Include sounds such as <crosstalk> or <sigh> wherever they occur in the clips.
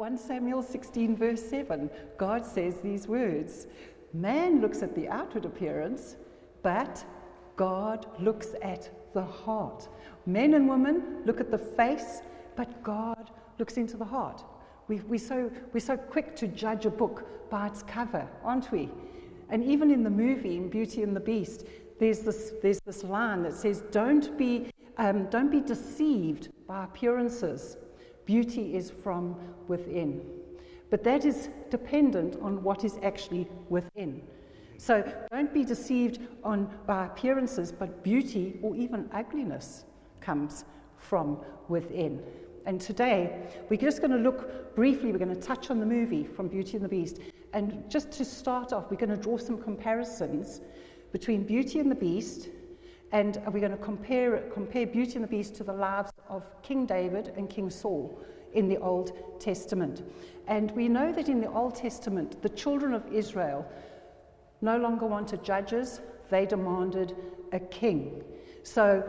1 Samuel 16, verse 7, God says these words Man looks at the outward appearance, but God looks at the heart. Men and women look at the face, but God looks into the heart. We, we so, we're so quick to judge a book by its cover, aren't we? And even in the movie, in Beauty and the Beast, there's this, there's this line that says, Don't be, um, don't be deceived by appearances. Beauty is from within. But that is dependent on what is actually within. So don't be deceived on, by appearances, but beauty or even ugliness comes from within. And today, we're just going to look briefly, we're going to touch on the movie from Beauty and the Beast. And just to start off, we're going to draw some comparisons between Beauty and the Beast, and we're going to compare, compare Beauty and the Beast to the lives of King David and King Saul in the Old Testament. And we know that in the Old Testament, the children of Israel no longer wanted judges, they demanded a king. So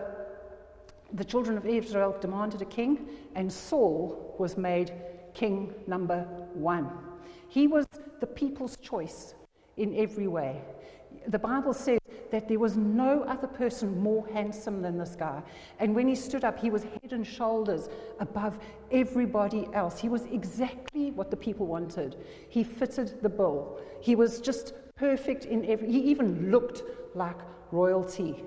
the children of Israel demanded a king, and Saul was made king number one. He was the people's choice in every way. The Bible says that there was no other person more handsome than this guy. And when he stood up, he was head and shoulders above everybody else. He was exactly what the people wanted. He fitted the bill. He was just perfect in every, he even looked like royalty.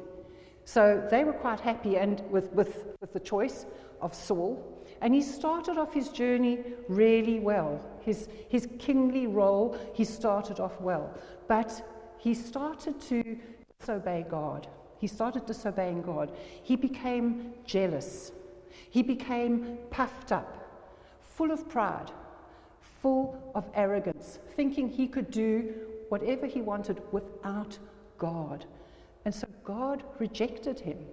So they were quite happy and with, with, with the choice of Saul. And he started off his journey really well. His, his kingly role, he started off well. But he started to disobey God. He started disobeying God. He became jealous. He became puffed up, full of pride, full of arrogance, thinking he could do whatever he wanted without God. And so God rejected him.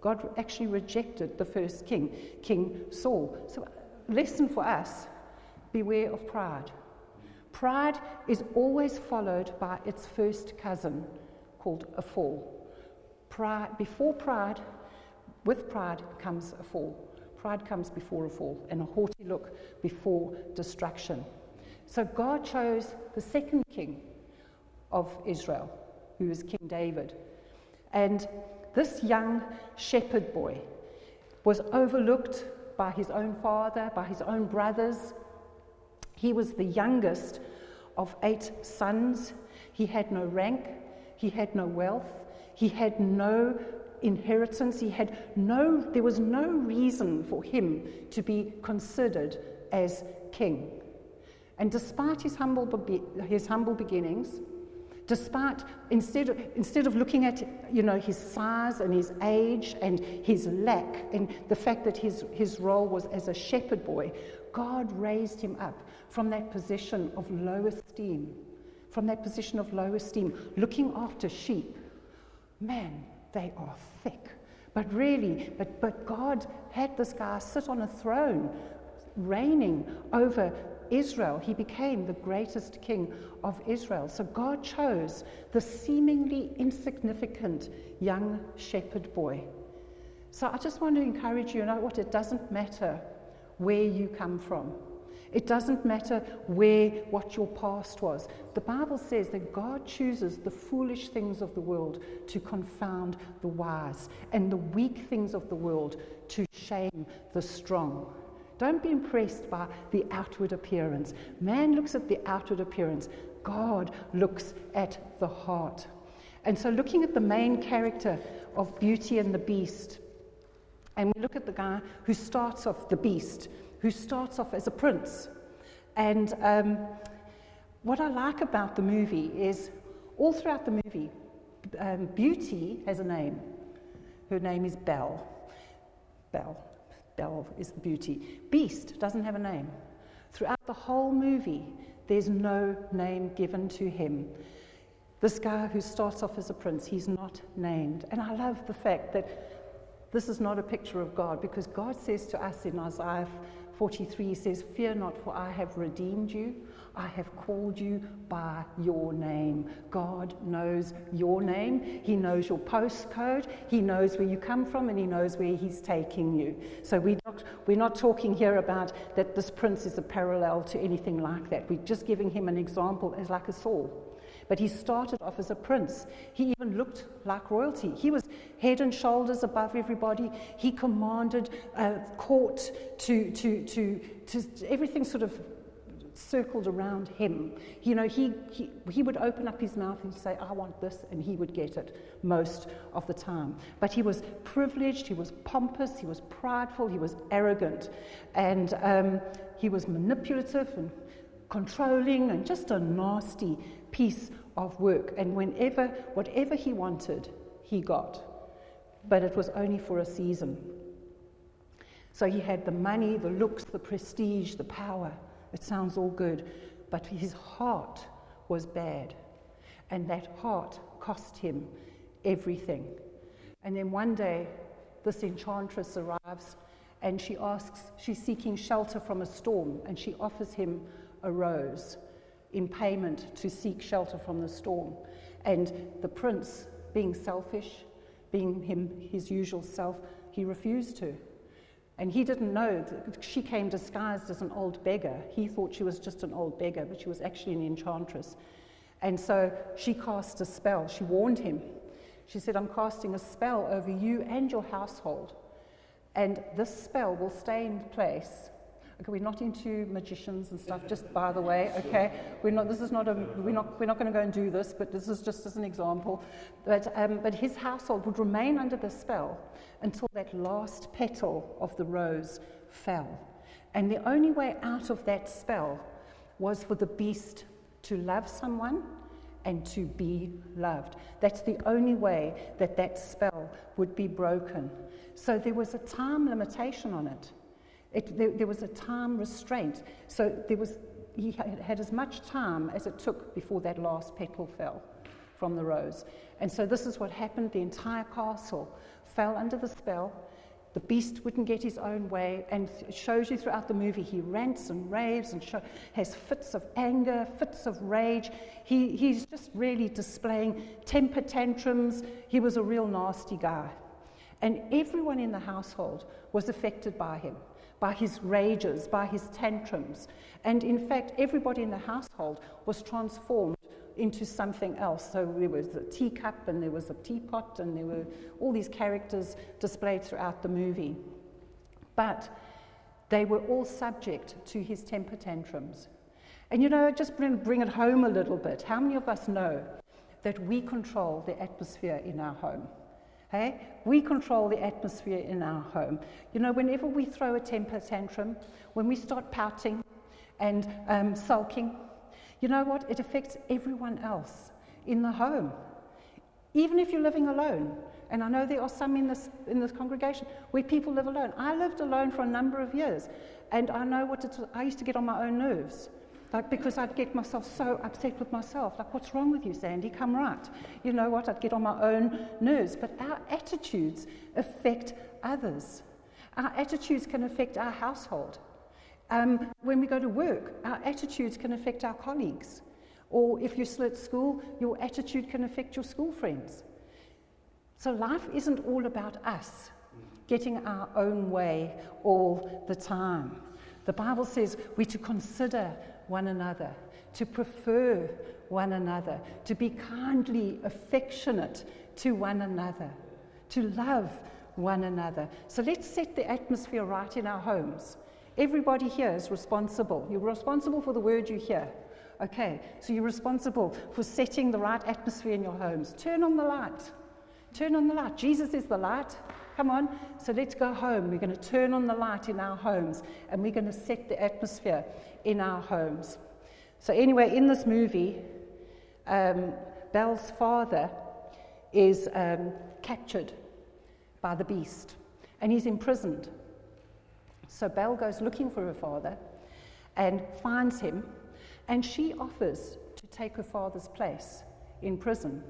God actually rejected the first king, King Saul. So, uh, lesson for us beware of pride. Pride is always followed by its first cousin called a fall. Pride, before pride, with pride comes a fall. Pride comes before a fall, and a haughty look before destruction. So God chose the second king of Israel, who is King David. And this young shepherd boy was overlooked by his own father, by his own brothers. He was the youngest of eight sons. He had no rank, he had no wealth, he had no inheritance, he had no, there was no reason for him to be considered as king. And despite his humble, his humble beginnings, despite instead of, instead of looking at you know his size and his age and his lack and the fact that his, his role was as a shepherd boy god raised him up from that position of low esteem from that position of low esteem looking after sheep. Man they are thick. But really but, but god had this guy sit on a throne reigning over Israel. He became the greatest king of Israel. So God chose the seemingly insignificant young shepherd boy. So I just want to encourage you, you know what? It doesn't matter where you come from. It doesn't matter where what your past was. The Bible says that God chooses the foolish things of the world to confound the wise and the weak things of the world to shame the strong. Don't be impressed by the outward appearance. Man looks at the outward appearance, God looks at the heart. And so, looking at the main character of Beauty and the Beast, and we look at the guy who starts off the beast, who starts off as a prince. And um, what I like about the movie is all throughout the movie, um, Beauty has a name. Her name is Belle. Belle. Belle is the beauty. Beast doesn't have a name. Throughout the whole movie, there's no name given to him. This guy who starts off as a prince, he's not named. And I love the fact that this is not a picture of God because God says to us in Isaiah 43 says, Fear not, for I have redeemed you. I have called you by your name. God knows your name. He knows your postcode. He knows where you come from and He knows where He's taking you. So we're not, we're not talking here about that this prince is a parallel to anything like that. We're just giving him an example as like a Saul. But he started off as a prince. He even looked like royalty. He was head and shoulders above everybody. He commanded uh, court to, to, to, to everything sort of circled around him. You know, he, he, he would open up his mouth and say, I want this, and he would get it most of the time. But he was privileged, he was pompous, he was prideful, he was arrogant, and um, he was manipulative and controlling and just a nasty piece of work. And whenever, whatever he wanted, he got. But it was only for a season. So he had the money, the looks, the prestige, the power. It sounds all good. But his heart was bad. And that heart cost him everything. And then one day, this enchantress arrives and she asks, she's seeking shelter from a storm, and she offers him a rose in payment to seek shelter from the storm. And the prince, being selfish, being him his usual self, he refused to. And he didn't know that she came disguised as an old beggar. He thought she was just an old beggar, but she was actually an enchantress. And so she cast a spell. She warned him. She said, I'm casting a spell over you and your household. And this spell will stay in place Okay, we're not into magicians and stuff, just by the way, okay? We're not, this is not a, we're not, we're not going to go and do this, but this is just as an example. But, um, but his household would remain under the spell until that last petal of the rose fell. And the only way out of that spell was for the beast to love someone and to be loved. That's the only way that that spell would be broken. So there was a time limitation on it. It, there, there, was a time restraint. So there was, he had, as much time as it took before that last petal fell from the rose. And so this is what happened. The entire castle fell under the spell. The beast wouldn't get his own way, and it shows you throughout the movie he rants and raves and show, has fits of anger, fits of rage. He, he's just really displaying temper tantrums. He was a real nasty guy. And everyone in the household was affected by him by his rages, by his tantrums. And in fact, everybody in the household was transformed into something else. So there was a teacup and there was a teapot and there were all these characters displayed throughout the movie. But they were all subject to his temper tantrums. And you know, just bring, bring it home a little bit. How many of us know that we control the atmosphere in our home? We control the atmosphere in our home. You know, whenever we throw a temper tantrum, when we start pouting and um, sulking, you know what? It affects everyone else in the home. Even if you're living alone. And I know there are some in this, in this congregation where people live alone. I lived alone for a number of years, and I know what it's, I used to get on my own nerves. Like, because I'd get myself so upset with myself. Like, what's wrong with you, Sandy? Come right. You know what? I'd get on my own nerves. But our attitudes affect others. Our attitudes can affect our household. Um, when we go to work, our attitudes can affect our colleagues. Or if you're still at school, your attitude can affect your school friends. So life isn't all about us getting our own way all the time. The Bible says we're to consider one another, to prefer one another, to be kindly affectionate to one another, to love one another. So let's set the atmosphere right in our homes. Everybody here is responsible. You're responsible for the word you hear. Okay, so you're responsible for setting the right atmosphere in your homes. Turn on the light. Turn on the light. Jesus is the light. Come on. So let's go home. We're going to turn on the light in our homes and we're going to set the atmosphere in our homes. So, anyway, in this movie, um, Belle's father is um, captured by the beast and he's imprisoned. So, Belle goes looking for her father and finds him, and she offers to take her father's place in prison.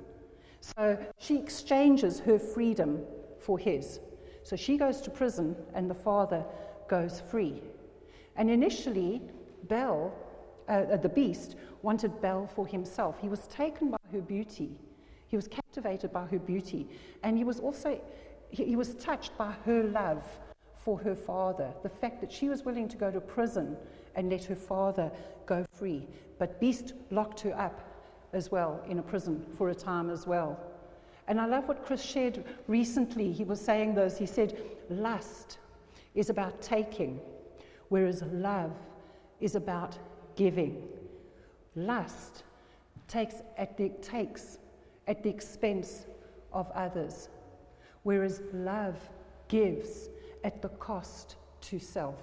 So, she exchanges her freedom for his. So, she goes to prison, and the father goes free. And initially, Belle, uh, uh, the beast, wanted Belle for himself. He was taken by her beauty. He was captivated by her beauty. And he was also he, he was touched by her love for her father, the fact that she was willing to go to prison and let her father go free. But Beast locked her up as well in a prison for a time as well. And I love what Chris shared recently. He was saying this. He said, Lust is about taking, whereas love is about giving. Lust takes at the, takes at the expense of others, whereas love gives at the cost to self.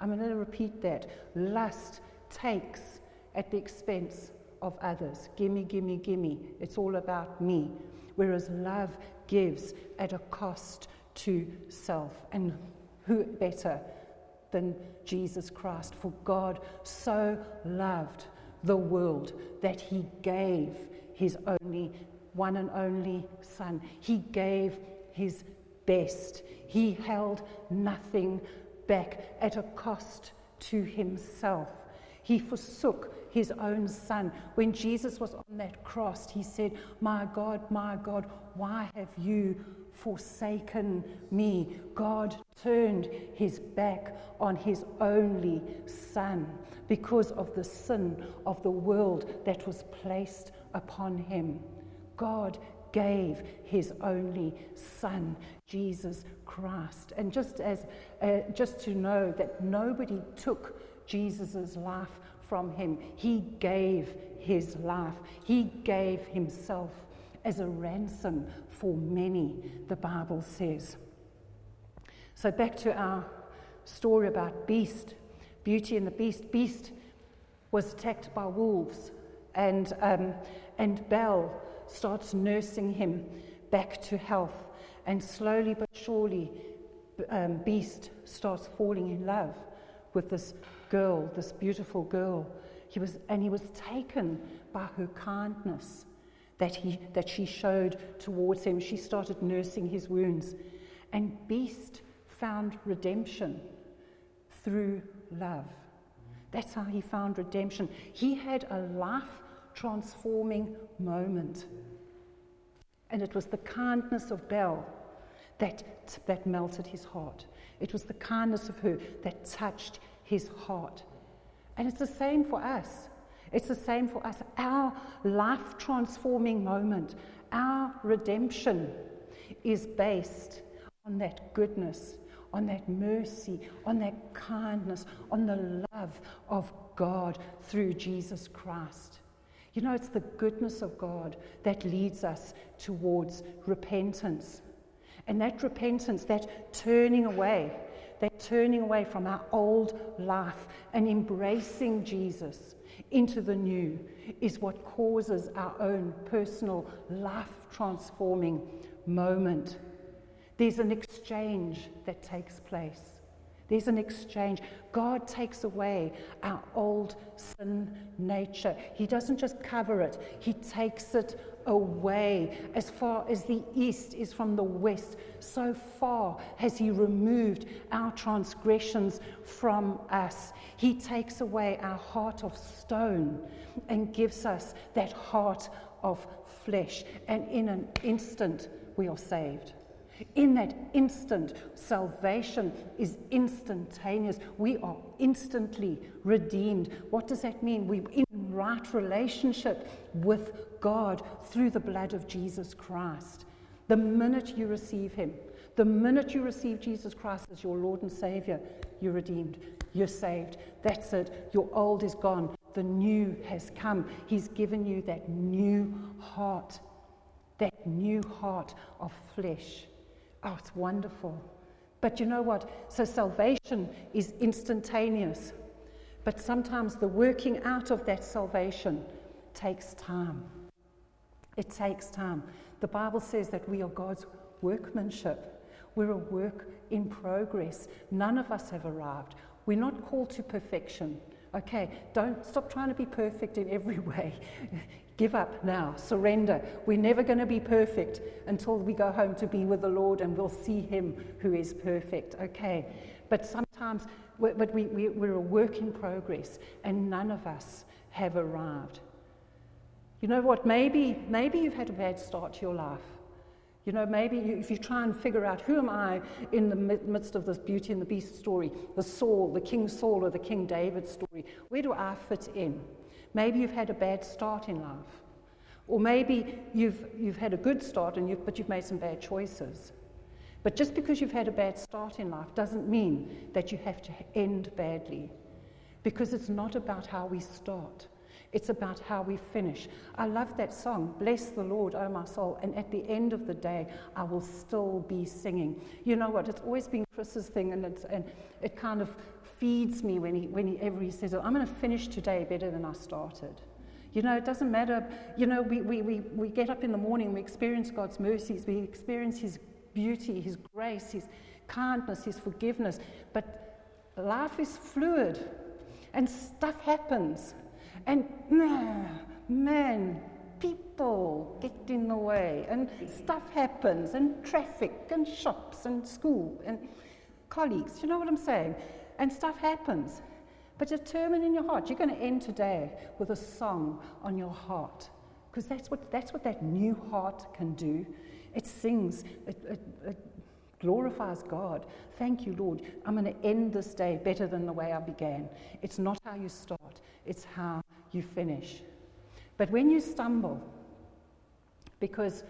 I'm going to repeat that. Lust takes at the expense of others. Gimme, gimme, gimme. It's all about me. Whereas love gives at a cost to self. And who better than Jesus Christ? For God so loved the world that he gave his only, one and only Son. He gave his best. He held nothing back at a cost to himself. He forsook his own son. When Jesus was on that cross, he said, My God, my God, why have you forsaken me? God turned his back on his only son because of the sin of the world that was placed upon him. God gave his only son, Jesus Christ. And just as uh, just to know that nobody took Jesus' life from him, he gave his life. He gave himself as a ransom for many, the Bible says. So back to our story about Beast, Beauty and the Beast. Beast was attacked by wolves, and, um, and Belle starts nursing him back to health. And slowly but surely, um, Beast starts falling in love with this girl, this beautiful girl. He was, and he was taken by her kindness that, he, that she showed towards him. She started nursing his wounds. And Beast found redemption through love. That's how he found redemption. He had a life transforming moment. And it was the kindness of Belle that, that melted his heart. It was the kindness of her that touched his heart. And it's the same for us. It's the same for us. Our life transforming moment, our redemption is based on that goodness, on that mercy, on that kindness, on the love of God through Jesus Christ. You know, it's the goodness of God that leads us towards repentance. And that repentance, that turning away, that turning away from our old life and embracing Jesus into the new is what causes our own personal life transforming moment. There's an exchange that takes place. There's an exchange. God takes away our old sin nature. He doesn't just cover it, He takes it away. As far as the east is from the west, so far has He removed our transgressions from us. He takes away our heart of stone and gives us that heart of flesh. And in an instant, we are saved. In that instant, salvation is instantaneous. We are instantly redeemed. What does that mean? We're in right relationship with God through the blood of Jesus Christ. The minute you receive Him, the minute you receive Jesus Christ as your Lord and Savior, you're redeemed. You're saved. That's it. Your old is gone. The new has come. He's given you that new heart, that new heart of flesh. Oh, it's wonderful. But you know what? So salvation is instantaneous. But sometimes the working out of that salvation takes time. It takes time. The Bible says that we are God's workmanship. We're a work in progress. None of us have arrived. We're not called to perfection. Okay, don't stop trying to be perfect in every <laughs> way. Give up now, surrender. We're never going to be perfect until we go home to be with the Lord and we'll see Him who is perfect. Okay, but sometimes but we, we, we're a work in progress, and none of us have arrived. You know what? Maybe, maybe you've had a bad start to your life. You know, maybe you, if you try and figure out who am I in the midst of this Beauty and the Beast story, the Saul, the King Saul, or the King David story, where do I fit in? Maybe you've had a bad start in life. Or maybe you've, you've had a good start, and you've, but you've made some bad choices. But just because you've had a bad start in life doesn't mean that you have to end badly. Because it's not about how we start, it's about how we finish. I love that song, Bless the Lord, O my soul. And at the end of the day, I will still be singing. You know what? It's always been Chris's thing, and, it's, and it kind of feeds me when he, whenever he says, oh, I'm going to finish today better than I started. You know, it doesn't matter. You know, we, we, we, we get up in the morning, we experience God's mercies, we experience His beauty, His grace, His kindness, His forgiveness. But life is fluid and stuff happens. And man, people get in the way, and stuff happens, and traffic, and shops, and school, and colleagues. You know what I'm saying? And stuff happens. But determine in your heart, you're going to end today with a song on your heart. Because that's what, that's what that new heart can do. It sings, it, it, it glorifies God. Thank you, Lord. I'm going to end this day better than the way I began. It's not how you start, it's how you finish. But when you stumble, because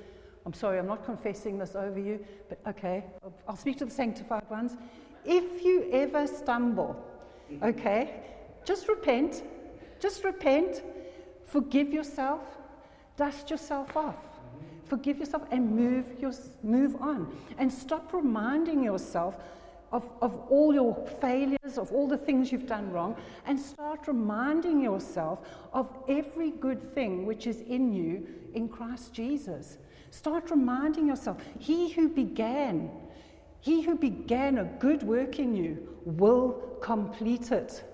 I'm sorry, I'm not confessing this over you, but okay, I'll speak to the sanctified ones. If you ever stumble, okay, just repent, just repent, forgive yourself, dust yourself off. Forgive yourself and move, your, move on. And stop reminding yourself of, of all your failures, of all the things you've done wrong, and start reminding yourself of every good thing which is in you in Christ Jesus. Start reminding yourself, He who began, He who began a good work in you will complete it.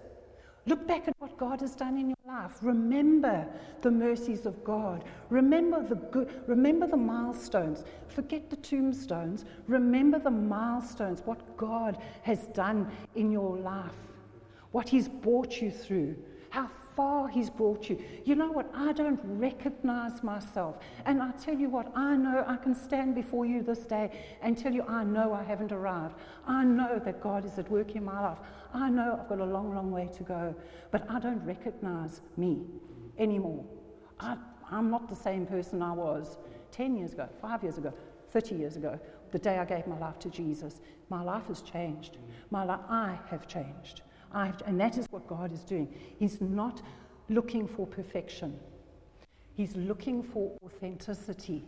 Look back at what God has done in your life. Remember the mercies of God. Remember the good, remember the milestones. Forget the tombstones. Remember the milestones, what God has done in your life. What he's brought you through. How far He's brought you. You know what? I don't recognize myself. And I tell you what, I know I can stand before you this day and tell you I know I haven't arrived. I know that God is at work in my life. I know I've got a long, long way to go. But I don't recognize me anymore. I, I'm not the same person I was 10 years ago, five years ago, 30 years ago, the day I gave my life to Jesus. My life has changed. My li- I have changed. I've, and that is what God is doing. He's not looking for perfection, He's looking for authenticity.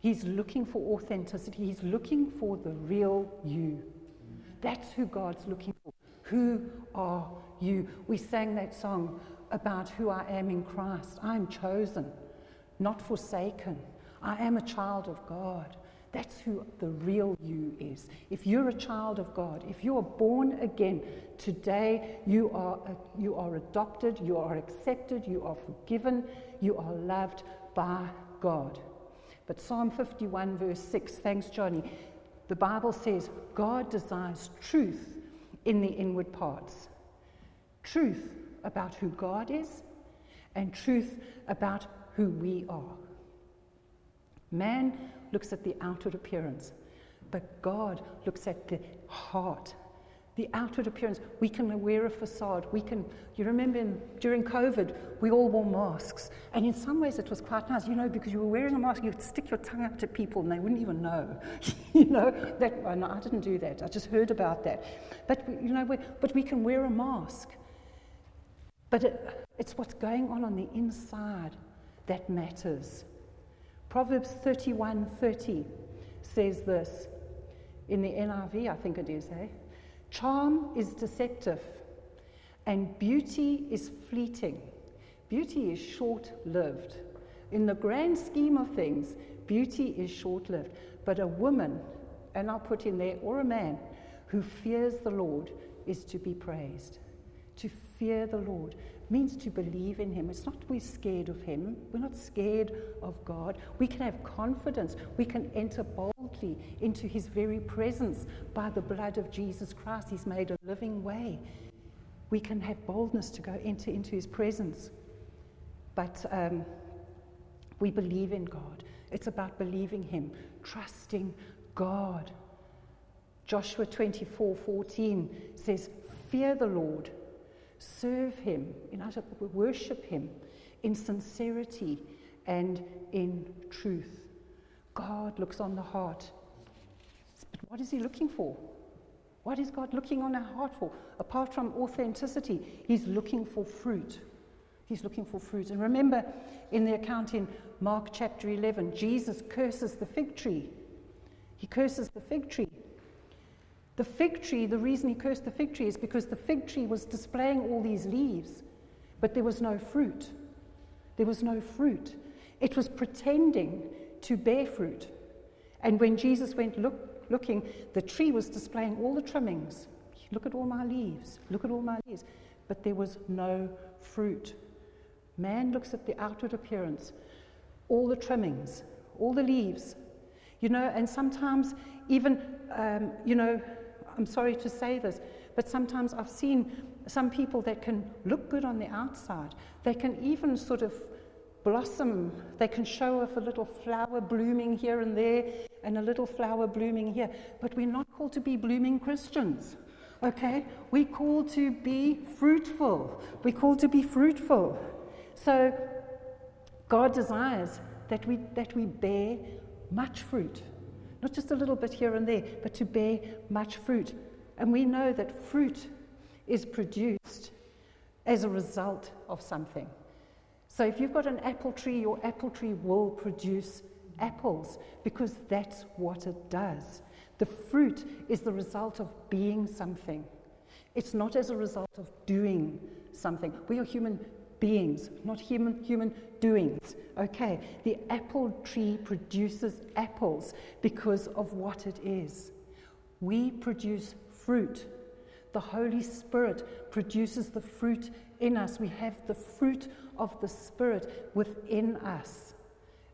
He's looking for authenticity. He's looking for the real you. That's who God's looking for. Who are you? We sang that song about who I am in Christ. I'm chosen, not forsaken. I am a child of God. That's who the real you is. If you're a child of God, if you are born again, today you are, you are adopted, you are accepted, you are forgiven, you are loved by God. But Psalm 51, verse 6, thanks, Johnny, the Bible says God desires truth in the inward parts. Truth about who God is and truth about who we are. Man looks at the outward appearance, but God looks at the heart. The outward appearance, we can wear a facade. We can, you remember in, during COVID, we all wore masks. And in some ways it was quite nice, you know, because you were wearing a mask, you would stick your tongue up to people and they wouldn't even know. <laughs> you know, that, I didn't do that. I just heard about that. But, you know, we, but we can wear a mask. But it, it's what's going on on the inside that matters. Proverbs 31:30 says this in the NIV, I think it is, eh? Charm is deceptive and beauty is fleeting. Beauty is short lived. In the grand scheme of things, beauty is short lived. But a woman, and I'll put in there, or a man, who fears the Lord is to be praised. To fear the Lord means to believe in Him. It's not we're scared of Him. We're not scared of God. We can have confidence. We can enter boldly into His very presence by the blood of Jesus Christ. He's made a living way. We can have boldness to go enter into His presence. But um, we believe in God. It's about believing Him, trusting God. Joshua 24 14 says, Fear the Lord serve Him, in worship Him in sincerity and in truth. God looks on the heart. But what is He looking for? What is God looking on our heart for? Apart from authenticity, He's looking for fruit. He's looking for fruit. And remember in the account in Mark chapter 11, Jesus curses the fig tree. He curses the fig tree the fig tree, the reason he cursed the fig tree is because the fig tree was displaying all these leaves, but there was no fruit. There was no fruit. It was pretending to bear fruit. And when Jesus went look, looking, the tree was displaying all the trimmings. Look at all my leaves. Look at all my leaves. But there was no fruit. Man looks at the outward appearance, all the trimmings, all the leaves. You know, and sometimes even, um, you know, I'm sorry to say this, but sometimes I've seen some people that can look good on the outside. They can even sort of blossom. They can show off a little flower blooming here and there and a little flower blooming here. But we're not called to be blooming Christians. Okay? We're called to be fruitful. We're called to be fruitful. So God desires that we, that we bear much fruit. Not just a little bit here and there, but to bear much fruit. And we know that fruit is produced as a result of something. So if you've got an apple tree, your apple tree will produce apples because that's what it does. The fruit is the result of being something. It's not as a result of doing something. We are human beings, not human, human doings. Okay, the apple tree produces apples because of what it is. We produce fruit. The Holy Spirit produces the fruit in us. We have the fruit of the Spirit within us.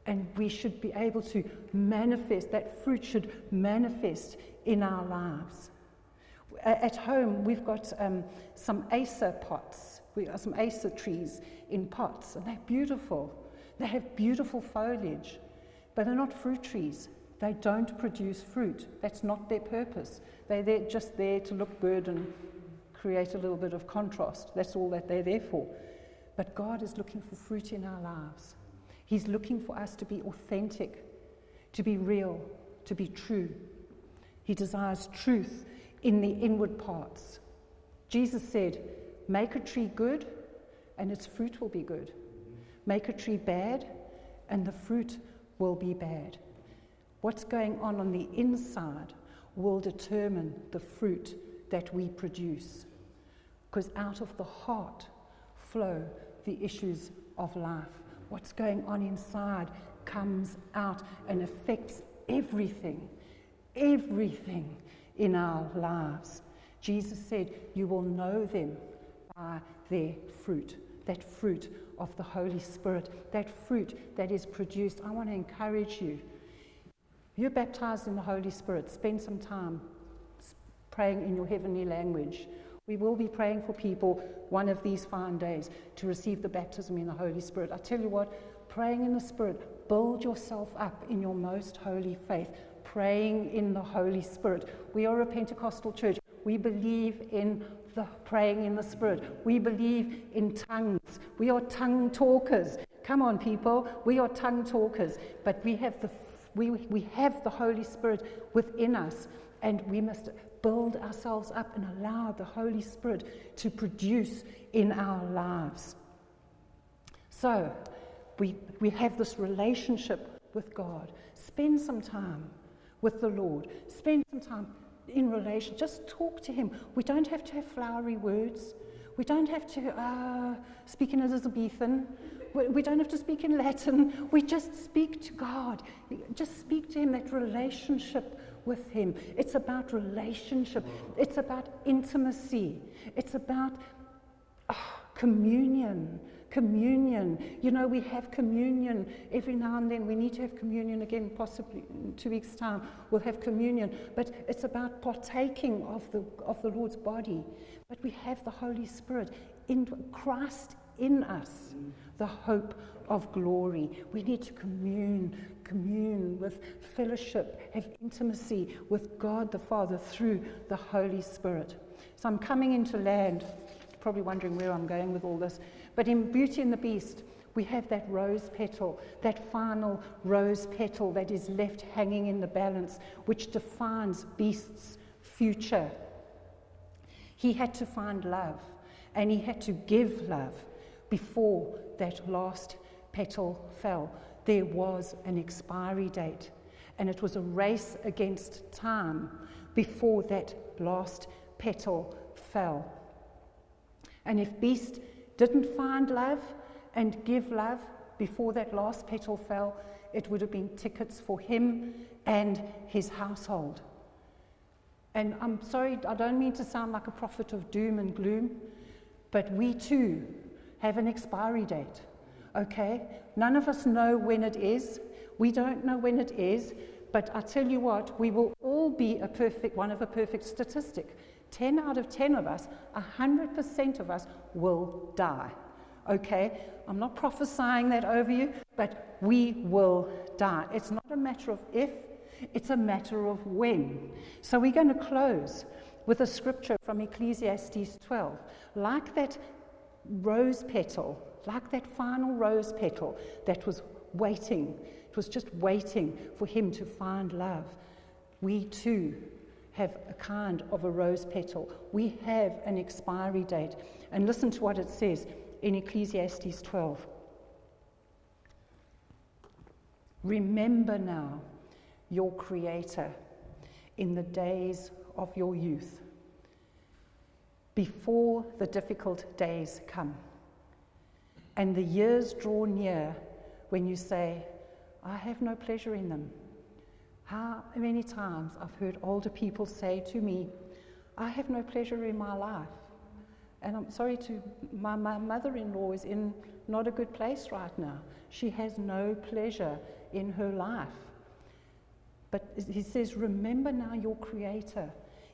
And we should be able to manifest, that fruit should manifest in our lives. At home, we've got um, some acer pots we have some acer trees in pots, and they're beautiful. They have beautiful foliage, but they're not fruit trees. They don't produce fruit. That's not their purpose. They're there, just there to look good and create a little bit of contrast. That's all that they're there for. But God is looking for fruit in our lives. He's looking for us to be authentic, to be real, to be true. He desires truth in the inward parts. Jesus said, Make a tree good, and its fruit will be good. Make a tree bad, and the fruit will be bad. What's going on on the inside will determine the fruit that we produce. Because out of the heart flow the issues of life. What's going on inside comes out and affects everything, everything in our lives. Jesus said, You will know them by their fruit, that fruit of the Holy Spirit, that fruit that is produced. I want to encourage you. You're baptized in the Holy Spirit. Spend some time praying in your heavenly language. We will be praying for people one of these fine days to receive the baptism in the Holy Spirit. I tell you what, praying in the Spirit, build yourself up in your most holy faith, praying in the Holy Spirit. We are a Pentecostal church. We believe in the praying in the Spirit. We believe in tongues. We are tongue talkers. Come on, people. We are tongue talkers. But we have the, we, we have the Holy Spirit within us, and we must build ourselves up and allow the Holy Spirit to produce in our lives. So, we, we have this relationship with God. Spend some time with the Lord. Spend some time in relation, just talk to Him. We don't have to have flowery words. We don't have to uh, speak in Elizabethan. We don't have to speak in Latin. We just speak to God. Just speak to Him, that relationship with Him. It's about relationship, it's about intimacy, it's about Oh, communion. Communion. You know, we have communion every now and then. We need to have communion again, possibly in two weeks' time. We'll have communion. But it's about partaking of the, of the Lord's body. But we have the Holy Spirit in Christ in us, the hope of glory. We need to commune, commune with fellowship, have intimacy with God the Father through the Holy Spirit. So I'm coming into land, probably wondering where I'm going with all this. But in Beauty and the Beast, we have that rose petal, that final rose petal that is left hanging in the balance, which defines Beast's future. He had to find love, and he had to give love before that last petal fell. There was an expiry date, and it was a race against time before that last petal fell. And if Beast didn't find love and give love before that last petal fell, it would have been tickets for him and his household. And I'm sorry, I don't mean to sound like a prophet of doom and gloom, but we too have an expiry date. Okay? None of us know when it is. We don't know when it is, but I tell you what, we will all be a perfect one of a perfect statistic. 10 out of 10 of us, 100% of us will die. Okay? I'm not prophesying that over you, but we will die. It's not a matter of if, it's a matter of when. So we're going to close with a scripture from Ecclesiastes 12. Like that rose petal, like that final rose petal that was waiting, it was just waiting for him to find love. We too have a kind of a rose petal. We have an expiry date. And listen to what it says in Ecclesiastes 12. Remember now your Creator in the days of your youth, before the difficult days come, and the years draw near when you say, I have no pleasure in them. How many times I've heard older people say to me, I have no pleasure in my life. And I'm sorry to, my, my mother in law is in not a good place right now. She has no pleasure in her life. But he says, Remember now your Creator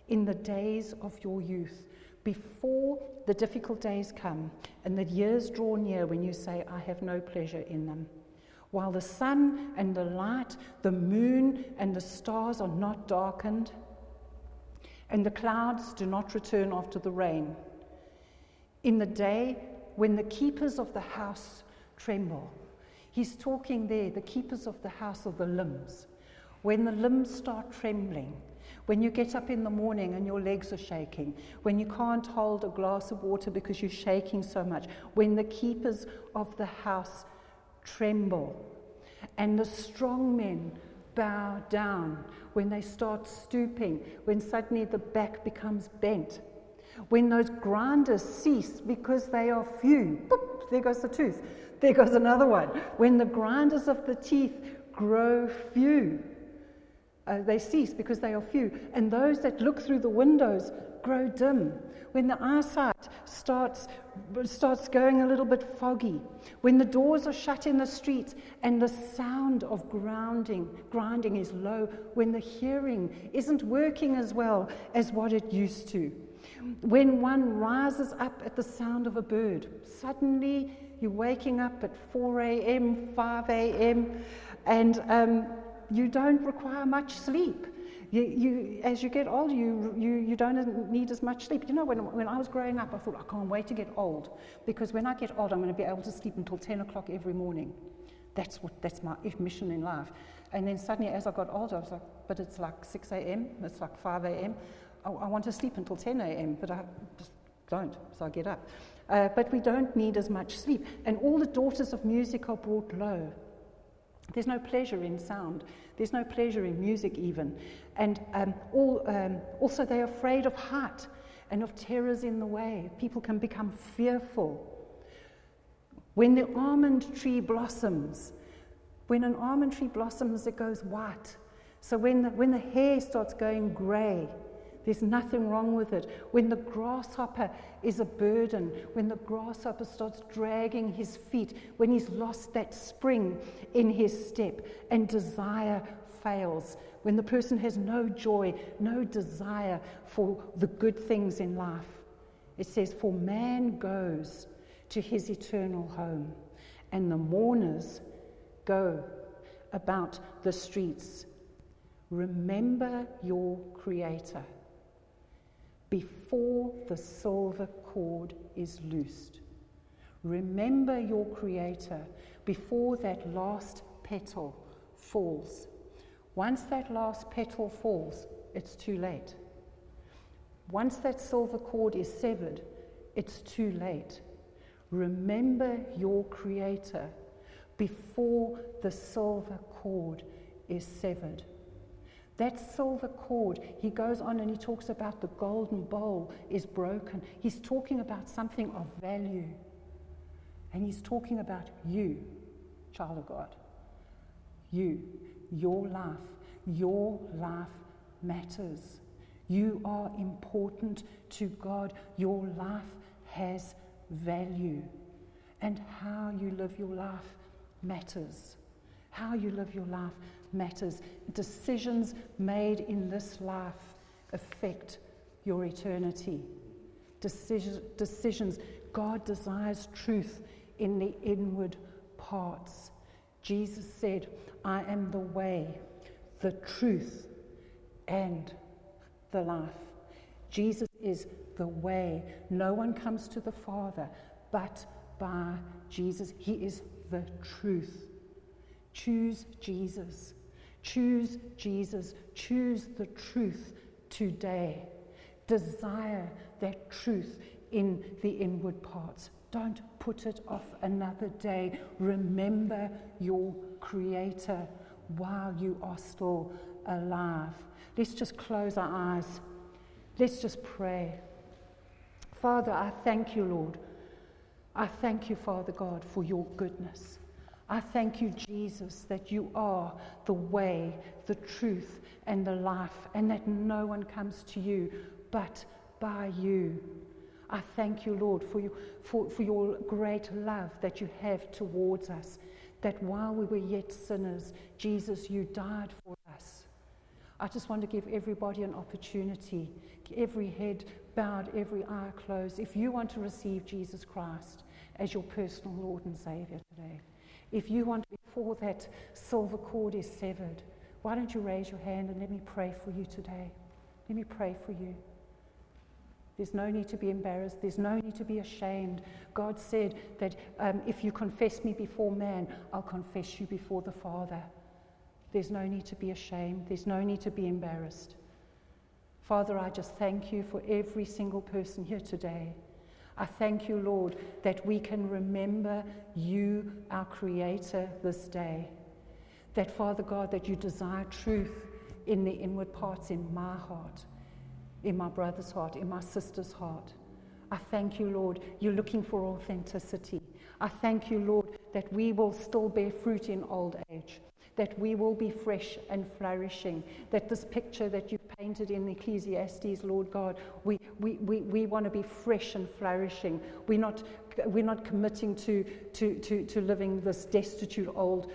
in the days of your youth, before the difficult days come and the years draw near when you say, I have no pleasure in them while the sun and the light, the moon and the stars are not darkened, and the clouds do not return after the rain. In the day when the keepers of the house tremble, he's talking there, the keepers of the house of the limbs. When the limbs start trembling, when you get up in the morning and your legs are shaking, when you can't hold a glass of water because you're shaking so much, when the keepers of the house tremble. And the strong men bow down when they start stooping, when suddenly the back becomes bent. When those grinders cease because they are few, boop, there goes the tooth, there goes another one. When the grinders of the teeth grow few, uh, they cease because they are few. And those that look through the windows grow dim, when the eyesight starts, starts going a little bit foggy, when the doors are shut in the street and the sound of grounding, grinding is low, when the hearing isn't working as well as what it used to, when one rises up at the sound of a bird, suddenly you're waking up at 4 a.m., 5 a.m., and um, you don't require much sleep you, you, as you get older, you, you, you don't need as much sleep. You know, when, when I was growing up, I thought, I can't wait to get old because when I get old, I'm going to be able to sleep until 10 o'clock every morning. That's, what, that's my mission in life. And then suddenly, as I got older, I was like, but it's like 6 a.m., it's like 5 a.m. I, I want to sleep until 10 a.m., but I just don't, so I get up. Uh, but we don't need as much sleep. And all the daughters of music are brought low. There's no pleasure in sound. There's no pleasure in music, even. And um, all, um, also, they're afraid of height and of terrors in the way. People can become fearful. When the almond tree blossoms, when an almond tree blossoms, it goes white. So when the, when the hair starts going grey, There's nothing wrong with it. When the grasshopper is a burden, when the grasshopper starts dragging his feet, when he's lost that spring in his step and desire fails, when the person has no joy, no desire for the good things in life, it says, For man goes to his eternal home, and the mourners go about the streets. Remember your Creator before the silver cord is loosed. Remember your Creator before that last petal falls. Once that last petal falls, it's too late. Once that silver cord is severed, it's too late. Remember your Creator before the silver cord is severed. That silver cord, he goes on and he talks about the golden bowl is broken. He's talking about something of value. And he's talking about you, child of God. You, your life, your life matters. You are important to God. Your life has value. And how you live your life matters. How you live your life matters. Decisions made in this life affect your eternity. Decisions, decisions. God desires truth in the inward parts. Jesus said, I am the way, the truth, and the life. Jesus is the way. No one comes to the Father but by Jesus. He is the truth. Choose Jesus. Choose Jesus. Choose the truth today. Desire that truth in the inward parts. Don't put it off another day. Remember your Creator while you are still alive. Let's just close our eyes. Let's just pray. Father, I thank you, Lord. I thank you, Father God, for your goodness. I thank you, Jesus, that you are the way, the truth, and the life, and that no one comes to you but by you. I thank you, Lord, for, you, for, for your great love that you have towards us, that while we were yet sinners, Jesus, you died for us. I just want to give everybody an opportunity, every head bowed, every eye closed. If you want to receive Jesus Christ as your personal Lord and Savior today, if you want, before that silver cord is severed, why don't you raise your hand and let me pray for you today? Let me pray for you. There's no need to be embarrassed. There's no need to be ashamed. God said that um, if you confess me before man, I'll confess you before the Father. There's no need to be ashamed. There's no need to be embarrassed. Father, I just thank you for every single person here today. I thank you, Lord, that we can remember you, our Creator, this day. That, Father God, that you desire truth in the inward parts in my heart, in my brother's heart, in my sister's heart. I thank you, Lord, you're looking for authenticity. I thank you, Lord, that we will still bear fruit in old age that we will be fresh and flourishing, that this picture that you've painted in Ecclesiastes, Lord God, we, we, we, we want to be fresh and flourishing. We're not, we're not committing to, to, to, to living this destitute, old,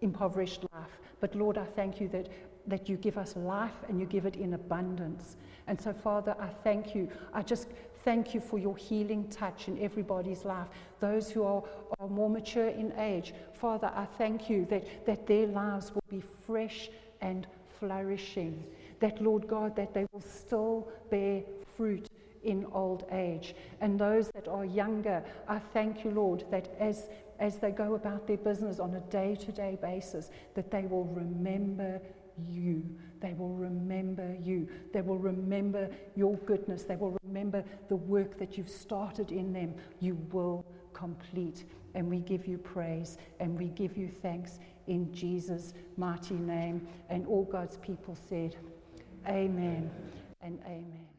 impoverished life. But Lord, I thank you that, that you give us life and you give it in abundance. And so, Father, I thank you. I just Thank you for your healing touch in everybody's life. Those who are, are more mature in age, Father, I thank you that, that their lives will be fresh and flourishing. That, Lord God, that they will still bear fruit in old age. And those that are younger, I thank you, Lord, that as, as they go about their business on a day to day basis, that they will remember you. They will remember you. They will remember your goodness. They will remember the work that you've started in them. You will complete. And we give you praise and we give you thanks in Jesus' mighty name. And all God's people said, Amen and amen.